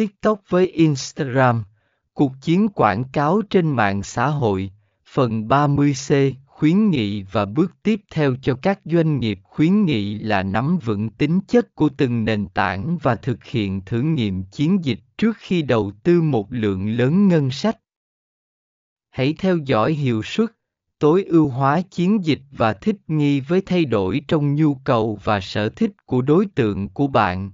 TikTok với Instagram, cuộc chiến quảng cáo trên mạng xã hội, phần 30C, khuyến nghị và bước tiếp theo cho các doanh nghiệp khuyến nghị là nắm vững tính chất của từng nền tảng và thực hiện thử nghiệm chiến dịch trước khi đầu tư một lượng lớn ngân sách. Hãy theo dõi hiệu suất, tối ưu hóa chiến dịch và thích nghi với thay đổi trong nhu cầu và sở thích của đối tượng của bạn